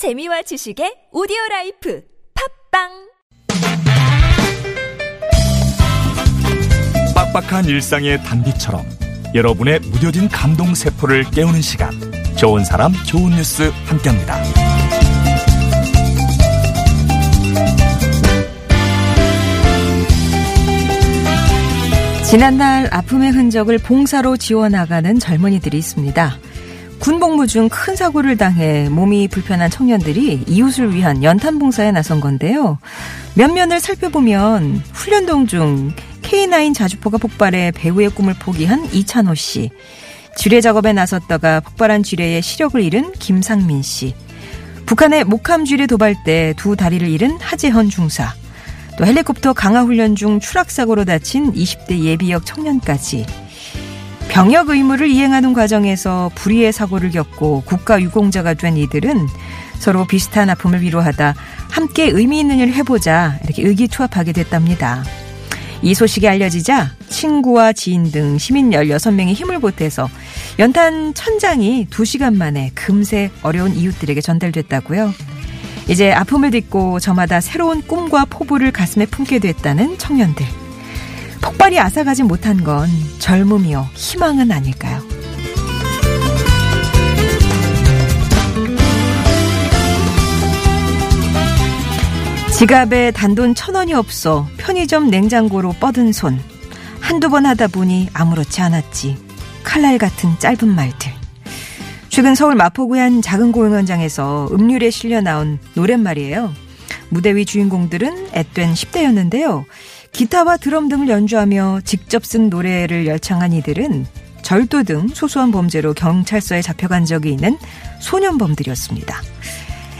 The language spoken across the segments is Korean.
재미와 지식의 오디오 life 팟빵 빡빡한 일상의 단비처럼 여러분의 무뎌진 감동 세포를 깨우는 시간 좋은 사람 좋은 뉴스 함께합니다. 지난날 아픔의 흔적을 봉사로 지워나가는 젊은이들이 있습니다. 군복무 중 큰 사고를 당해 몸이 불편한 청년들이 이웃을 위한 연탄 봉사에 나선 건데요. 면면을 살펴보면 훈련동 중 K9 자주포가 폭발해 배우의 꿈을 포기한 이찬호 씨, 지뢰 작업에 나섰다가 폭발한 지뢰에 시력을 잃은 김상민 씨, 북한의 목함 지뢰 도발 때 두 다리를 잃은 하재헌 중사, 또 헬리콥터 강화 훈련 중 추락 사고로 다친 20대 예비역 청년까지 병역 의무를 이행하는 과정에서 불의의 사고를 겪고 국가 유공자가 된 이들은 서로 비슷한 아픔을 위로하다 함께 의미 있는 일을 해보자 이렇게 의기투합하게 됐답니다. 이 소식이 알려지자 친구와 지인 등 시민 16명이 힘을 보태서 연탄 천장이 2시간 만에 금세 어려운 이웃들에게 전달됐다고요. 이제 아픔을 딛고 저마다 새로운 꿈과 포부를 가슴에 품게 됐다는 청년들. 폭발이 앗아가지 못한 건 젊음이요, 희망은 아닐까요? 지갑에 단돈 천 원이 없어 편의점 냉장고로 뻗은 손. 한두 번 하다 보니 아무렇지 않았지. 칼날 같은 짧은 말들. 최근 서울 마포구의 한 작은 공연장에서 음률에 실려 나온 노랫말이에요. 무대 위 주인공들은 앳된 10대였는데요. 기타와 드럼 등을 연주하며 직접 쓴 노래를 열창한 이들은 절도 등 소소한 범죄로 경찰서에 잡혀간 적이 있는 소년범들이었습니다.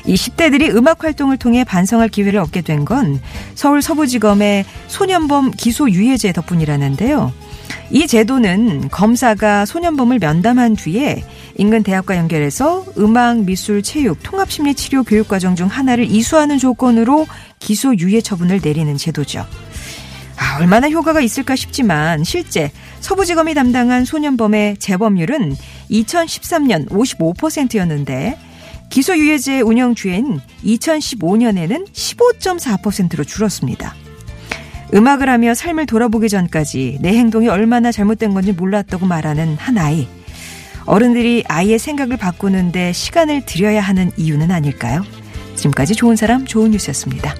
이 10대들이 음악 활동을 통해 반성할 기회를 얻게 된 건 서울 서부지검의 소년범 기소 유예제 덕분이라는데요. 이 제도는 검사가 소년범을 면담한 뒤에 인근 대학과 연결해서 음악, 미술, 체육, 통합심리치료 교육과정 중 하나를 이수하는 조건으로 기소 유예 처분을 내리는 제도죠. 아, 얼마나 효과가 있을까 싶지만 실제 서부지검이 담당한 소년범의 재범률은 2013년 55%였는데 기소유예제 운영 주엔 2015년에는 15.4%로 줄었습니다. 음악을 하며 삶을 돌아보기 전까지 내 행동이 얼마나 잘못된 건지 몰랐다고 말하는 한 아이. 어른들이 아이의 생각을 바꾸는데 시간을 들여야 하는 이유는 아닐까요? 지금까지 좋은 사람, 좋은 뉴스였습니다.